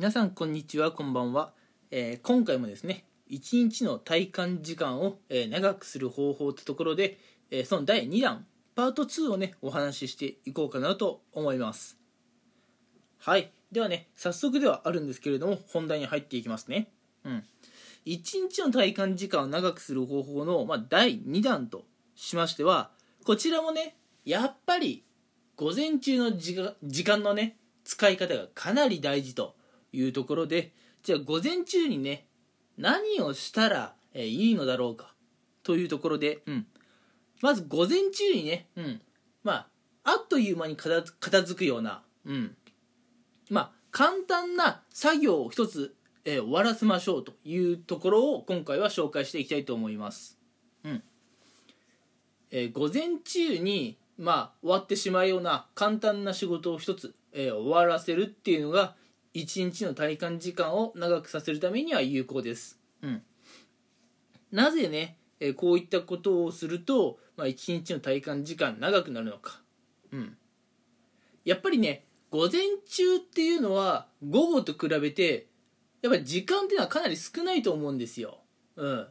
皆さんこんにちはこんばんは、えー今回もですね1日の体感時間を、えー長くする方法ってところで、えーその第2弾パート2をねお話ししていこうかなと思います。はい。ではね早速ではあるんですけれども本題に入っていきますね。うん。1日の体感時間を長くする方法の、まあ、第2弾としましてはこちらもねやっぱり午前中の時間のね使い方がかなり大事というところでじゃあ午前中にね何をしたら、えいいのだろうかというところで、うん、まず午前中にね、うん、まああっという間に片付片付くような、うん、まあ簡単な作業を一つ、えー終わらせましょうというところを今回は紹介していきたいと思います。うん。えー午前中に、まあ、終わってしまうような簡単な仕事を一つ、えー終わらせるっていうのが一日の体感時間を長くさせるためには有効です。うん、なぜね、えーこういったことをすると、まあ、一日の体感時間長くなるのか。うん、やっぱりね午前中っていうのは午後と比べてやっぱり時間っていうのはかなり少ないと思うんですよ。うん。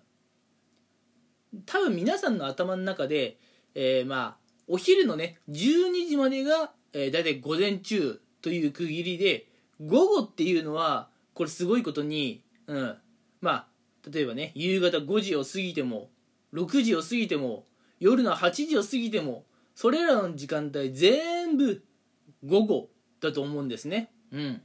多分皆さんの頭の中で、えーまあお昼のね12時までが、えー、大体午前中という区切りで午後っていうのはこれすごいことに、うん、まあ例えばね夕方5時を過ぎても6時を過ぎても夜の8時を過ぎてもそれらの時間帯全部午後だと思うんですね。うん。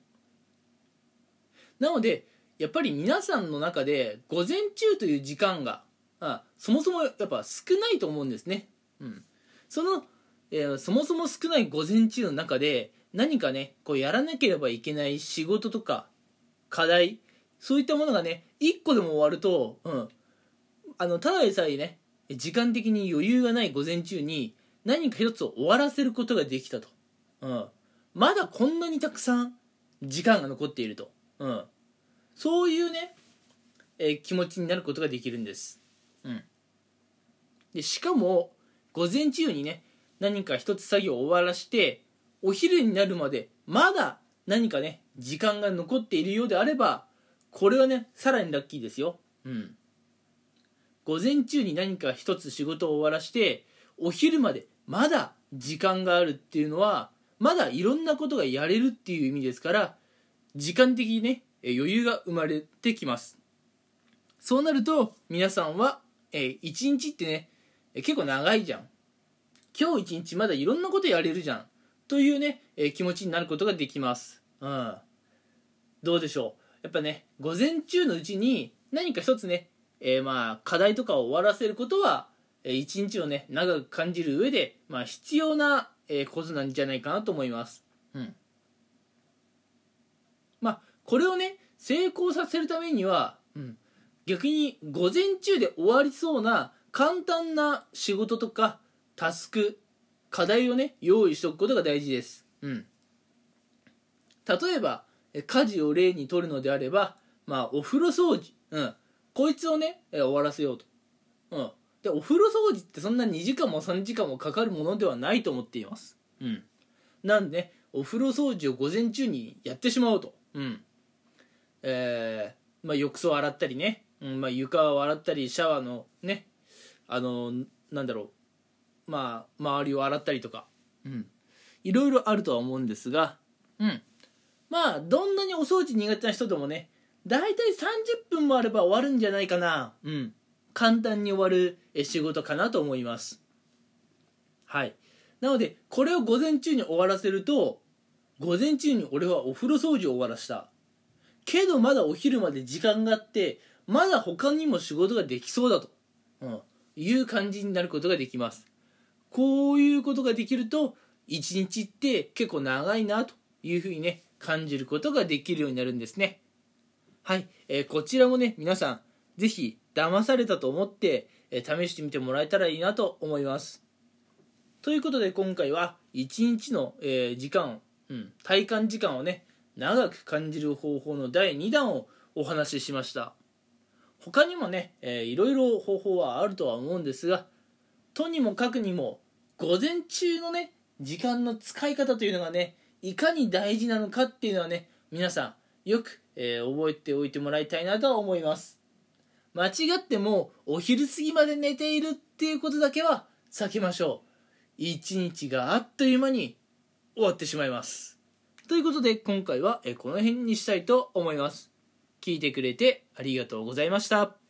なので、やっぱり皆さんの中で午前中という時間が、あそもそもやっぱ少ないと思うんですね。うん。その、えーそもそも少ない午前中の中で何かね、こうやらなければいけない仕事とか課題、そういったものがね、一個でも終わると、うん。あの、ただでさえね、時間的に余裕がない午前中に何か一つを終わらせることができたと。うん。まだこんなにたくさん時間が残っていると。うん。そういうね、えー気持ちになることができるんです。うん。で、しかも、午前中にね、何か一つ作業を終わらして、お昼になるまで、まだ何かね、時間が残っているようであれば、これはね、さらにラッキーですよ。うん。午前中に何か一つ仕事を終わらして、お昼までまだ時間があるっていうのは、まだいろんなことがやれるっていう意味ですから、時間的にね、余裕が生まれてきます。そうなると、皆さんは、えー一日ってね、結構長いじゃん。今日一日まだいろんなことやれるじゃん。というね、えー気持ちになることができます。うん。どうでしょう。やっぱね、午前中のうちに何か一つね、えーまあ、課題とかを終わらせることは、えー一日をね、長く感じる上で、まあ、必要な、えーことなんじゃないかなと思います。うん。まあ、これをね、成功させるためには、うん、逆に午前中で終わりそうな簡単な仕事とかタスク、課題をね、用意しておくことが大事です。うん。例えば、家事を例にとるのであれば、まあ、お風呂掃除、うん。こいつをね、終わらせようと。うん。で、お風呂掃除ってそんな2時間も3時間もかかるものではないと思っています。うん。なんでね、お風呂掃除を午前中にやってしまおうと。うん。えー、まあ、浴槽を洗ったりね、うん、まあ、床を洗ったり、シャワーのね、あの、なんだろう、まあ、周りを洗ったりとか、うん。いろいろあるとは思うんですが、うん。まあ、どんなにお掃除苦手な人でもね、だいたい30分もあれば終わるんじゃないかな。うん。簡単に終わるえ仕事かなと思います。はい。なので、これを午前中に終わらせると、午前中に俺はお風呂掃除を終わらした。けどまだお昼まで時間があって、まだ他にも仕事ができそうだと、うん、いう感じになることができます。こういうことができると、一日って結構長いなというふうにね、感じることができるようになるんですね。はい。えーこちらもね、皆さん、ぜひ、騙されたと思って、えー試してみてもらえたらいいなと思います。ということで、今回は、一日の、えー時間、うん、体感時間をね、長く感じる方法の第2弾をお話ししました。他にもね、えーいろいろ方法はあるとは思うんですが、とにもかくにも、午前中のね、時間の使い方というのがね、いかに大事なのかっていうのはね、皆さん、よく、えー覚えておいてもらいたいなとは思います。間違ってもお昼過ぎまで寝ているっていうことだけは避けましょう。一日があっという間に終わってしまいます。ということで今回はえーこの辺にしたいと思います。聞いてくれてありがとうございました。